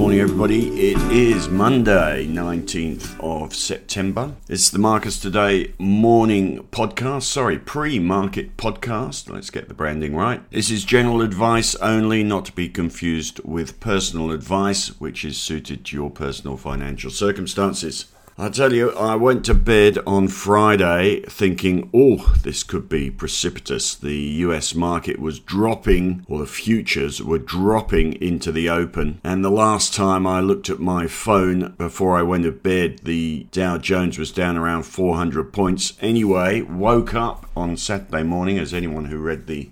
morning, everybody. It is Monday, 19th of September. It's the Marcus Today morning podcast. Sorry, pre market podcast. Let's get the branding right. This is general advice only, not to be confused with personal advice, which is suited to your personal financial circumstances. I tell you, I went to bed on Friday thinking, oh, this could be precipitous. The US market was dropping, or the futures were dropping into the open. And the last time I looked at my phone before I went to bed, the Dow Jones was down around 400 points. Anyway, woke up on Saturday morning, as anyone who read the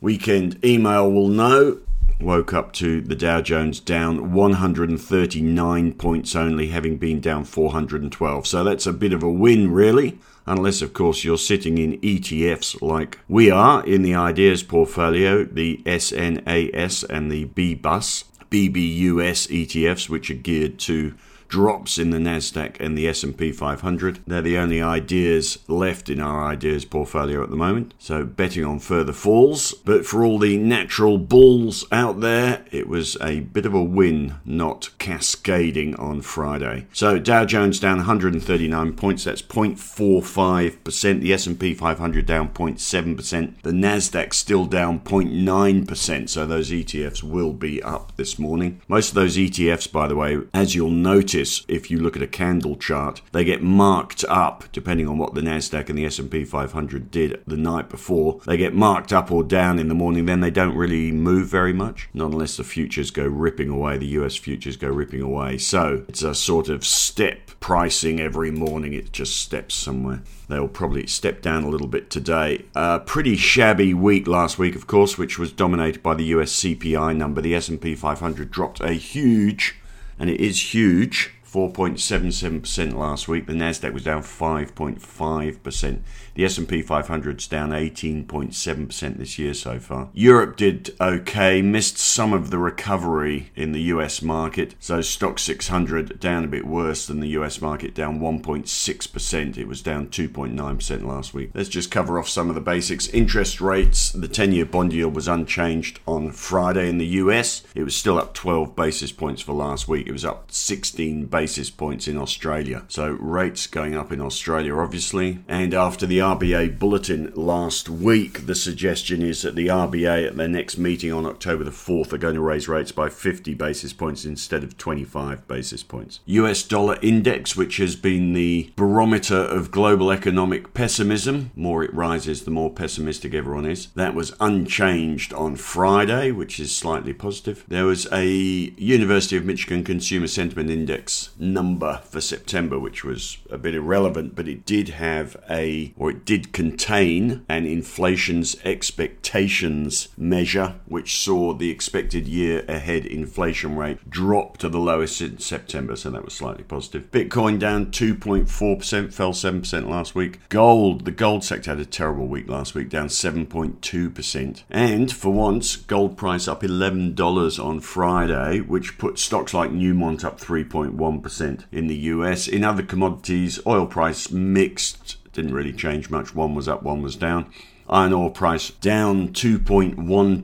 weekend email will know, woke up to the Dow Jones down 139 points only, having been down 412. So that's a bit of a win, really. Unless, of course, you're sitting in ETFs like we are in the ideas portfolio, the SNAS and the BBUS, BBUS ETFs, which are geared to drops in the Nasdaq and the S&P 500. They're the only ideas left in our ideas portfolio at the moment. So betting on further falls, but for all the natural bulls out there, it was a bit of a win not cascading on Friday. So Dow Jones down 139 points, that's 0.45%, the S&P 500 down 0.7%, the Nasdaq still down 0.9%, so those ETFs will be up this morning. Most of those ETFs by the way, as you'll notice notice if you look at a candle chart, they get marked up depending on what the Nasdaq and the S&P 500 did the night before. They get marked up or down in the morning, then they don't really move very much, not unless the futures go ripping away, the US futures go ripping away. So, it's a sort of step pricing every morning, it just steps somewhere. They'll probably step down a little bit today. A pretty shabby week last week, of course, which was dominated by the US CPI number. The S&P 500 dropped a huge and it is huge. 4.77% last week. The Nasdaq was down 5.5%. The S&P 500 is down 18.7% this year so far. Europe did okay, missed some of the recovery in the US market. So Stoxx 600 down a bit worse than the US market, down 1.6%. It was down 2.9% last week. Let's just cover off some of the basics. Interest rates, the 10-year bond yield was unchanged on Friday in the US. It was still up 12 basis points for last week. It was up 16 basis points in Australia. So rates going up in Australia obviously. And after the RBA bulletin last week, the suggestion is that the RBA at their next meeting on October the 4th are going to raise rates by 50 basis points instead of 25 basis points. US dollar index, which has been the barometer of global economic pessimism, more it rises, the more pessimistic everyone is. That was unchanged on Friday, which is slightly positive. There was a University of Michigan Consumer Sentiment Index number for September, which was a bit irrelevant, but it did have a, or it did contain an inflation's expectations measure, which saw the expected year ahead inflation rate drop to the lowest since September, so that was slightly positive. Bitcoin down 2.4%, fell 7% last week. Gold, the gold sector had a terrible week last week, down 7.2%. And for once, gold price up $11 on Friday, which put stocks like Newmont up 3.1% in the US. In other commodities, oil price mixed didn't really change much. One was up, one was down. Iron ore price down 2.1%.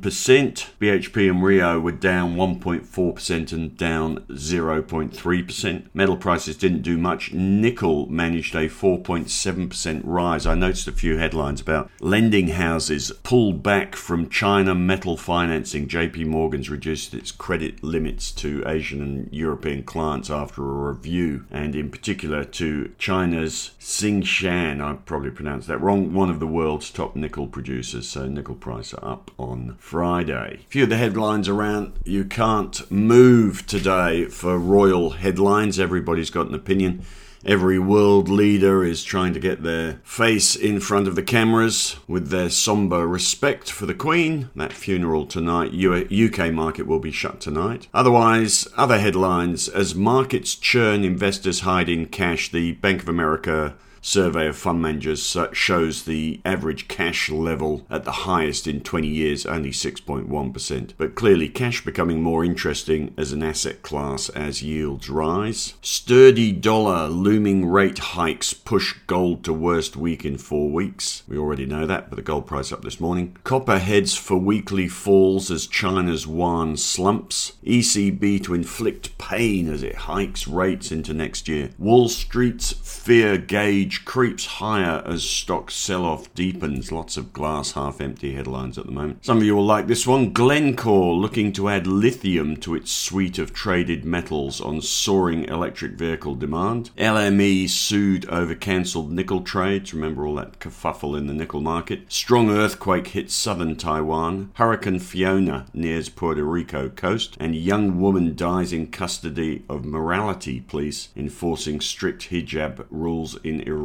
BHP and Rio were down 1.4% and down 0.3%. Metal prices didn't do much. Nickel managed a 4.7% rise. I noticed a few headlines about lending houses pulled back from China metal financing. JP Morgan's reduced its credit limits to Asian and European clients after a review, and in particular to China's Tsingshan. I probably pronounced that wrong. One of the world's top nickel nickel producers, so nickel price are up on Friday. A few of the headlines around you can't move today for royal headlines. Everybody's got an opinion. Every world leader is trying to get their face in front of the cameras with their somber respect for the Queen. That funeral tonight, UK market will be shut tonight. Otherwise, other headlines as markets churn, investors hide in cash. The Bank of America survey of fund managers shows the average cash level at the highest in 20 years, only 6.1%. But clearly, cash becoming more interesting as an asset class as yields rise. Sturdy dollar looming rate hikes push gold to worst week in four weeks. We already know that, but the gold price up this morning. Copper heads for weekly falls as China's yuan slumps. ECB to inflict pain as it hikes rates into next year. Wall Street's fear gauge creeps higher as stock sell off deepens. Lots of glass half empty headlines at the moment. Some of you will like this one. Glencore looking to add lithium to its suite of traded metals on soaring electric vehicle demand. LME sued over cancelled nickel trades. Remember all that kerfuffle in the nickel market. Strong earthquake hits southern Taiwan. Hurricane Fiona nears Puerto Rico coast. And young woman dies in custody of morality police enforcing strict hijab rules in Iran.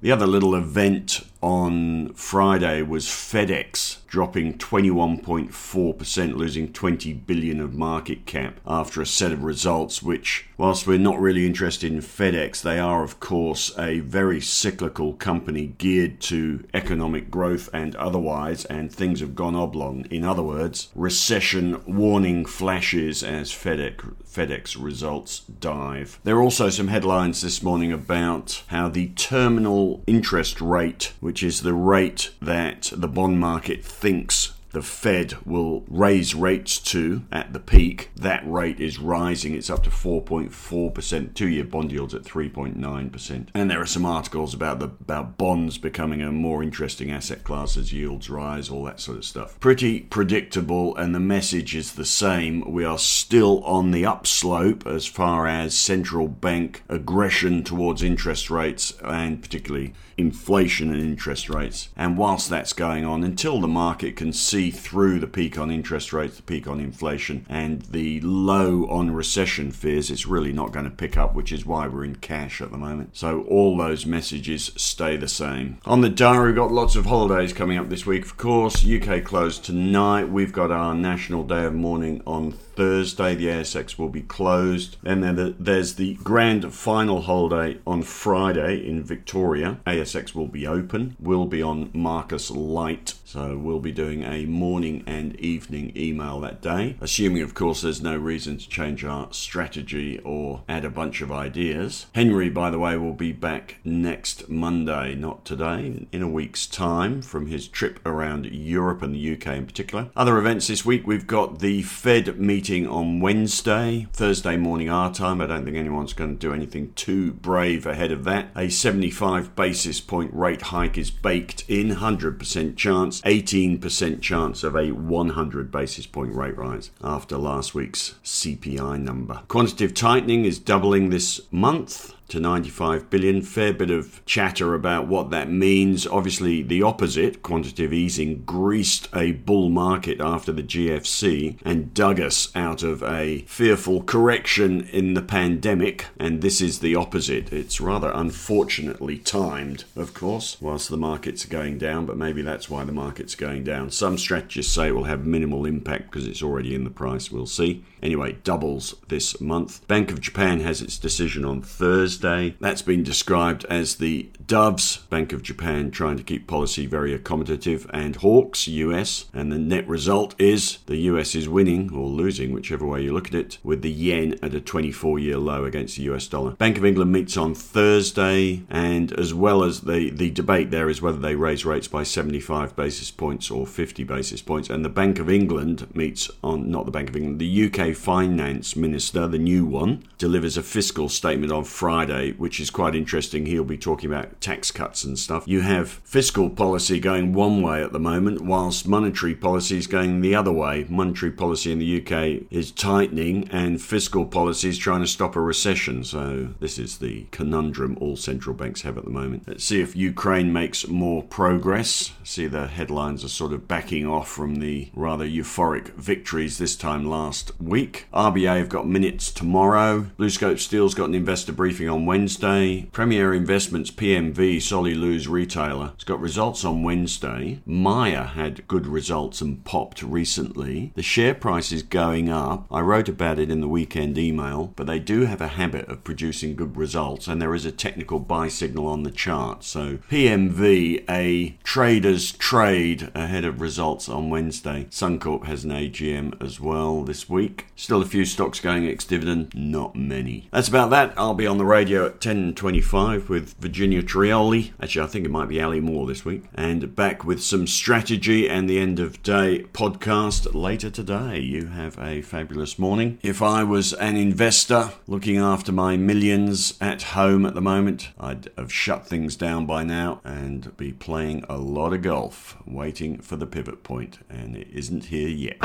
The other little event on Friday was FedEx dropping 21.4%, losing 20 billion of market cap after a set of results which whilst we're not really interested in FedEx, they are of course a very cyclical company geared to economic growth and otherwise and things have gone oblong. In other words, recession warning flashes as FedEx FedEx results dive. There are also some headlines this morning about how the terminal interest rate, which is the rate that the bond market thinks the Fed will raise rates to at the peak. That rate is rising. It's up to 4.4%. Two year bond yields at 3.9%. And there are some articles about the about bonds becoming a more interesting asset class as yields rise, all that sort of stuff. Pretty predictable, and the message is the same. We are still on the upslope as far as central bank aggression towards interest rates and particularly inflation and interest rates. And whilst that's going on, until the market can see through the peak on interest rates, the peak on inflation, and the low on recession fears, it's really not going to pick up, which is why we're in cash at the moment. So all those messages stay the same. On the diary, we've got lots of holidays coming up this week, of course. UK closed tonight. We've got our National Day of Mourning on Thursday. The ASX will be closed. And then there's the grand final holiday on Friday in Victoria. ASX will be open. We'll be on Marcus Light. So we'll be doing a morning and evening email that day. Assuming, of course, there's no reason to change our strategy or add a bunch of ideas. Henry, by the way, will be back next Monday, not today, in a week's time from his trip around Europe and the UK in particular. Other events this week, we've got the Fed meeting meeting on Wednesday, Thursday morning our time. I don't think anyone's going to do anything too brave ahead of that. A 75 basis point rate hike is baked in, 100% chance, 18% chance of a 100 basis point rate rise after last week's CPI number. Quantitative tightening is doubling this month to 95 billion. Fair bit of chatter about what that means. Obviously, the opposite, quantitative easing, greased a bull market after the GFC and dug us out of a fearful correction in the pandemic. And this is the opposite. It's rather unfortunately timed, of course, whilst the markets are going down, but maybe that's why the market's going down. Some strategists say it will have minimal impact because it's already in the price. We'll see. Anyway, doubles this month. Bank of Japan has its decision on Thursday. That's been described as the Doves, Bank of Japan trying to keep policy very accommodative, and Hawks, US. And the net result is the US is winning or losing, whichever way you look at it, with the yen at a 24 year low against the US dollar. Bank of England meets on Thursday, and as well as the, the debate there is whether they raise rates by 75 basis points or 50 basis points. And the Bank of England meets on, not the Bank of England, the UK Finance Minister, the new one, delivers a fiscal statement on Friday, which is quite interesting. He'll be talking about tax cuts and stuff. You have fiscal policy going one way at the moment, whilst monetary policy is going the other way. Monetary policy in the UK is tightening, and fiscal policy is trying to stop a recession. So, this is the conundrum all central banks have at the moment. Let's see if Ukraine makes more progress. See, the headlines are sort of backing off from the rather euphoric victories this time last week week. RBA have got minutes tomorrow. BlueScope Steel's got an investor briefing on Wednesday. Premier Investments PMV, Solly Lew's retailer, has got results on Wednesday. Myer had good results and popped recently. The share price is going up. I wrote about it in the weekend email, but they do have a habit of producing good results, and there is a technical buy signal on the chart. So PMV, a trader's trade ahead of results on Wednesday. Suncorp has an AGM as well this week. Still a few stocks going ex-dividend, not many. That's about that. I'll be on the radio at 10.25 with Virginia Trioli. Actually, I think it might be Ali Moore this week. And back with some strategy and the end of day podcast later today. You have a fabulous morning. If I was an investor looking after my millions at home at the moment, I'd have shut things down by now and be playing a lot of golf, waiting for the pivot point, and it isn't here yet.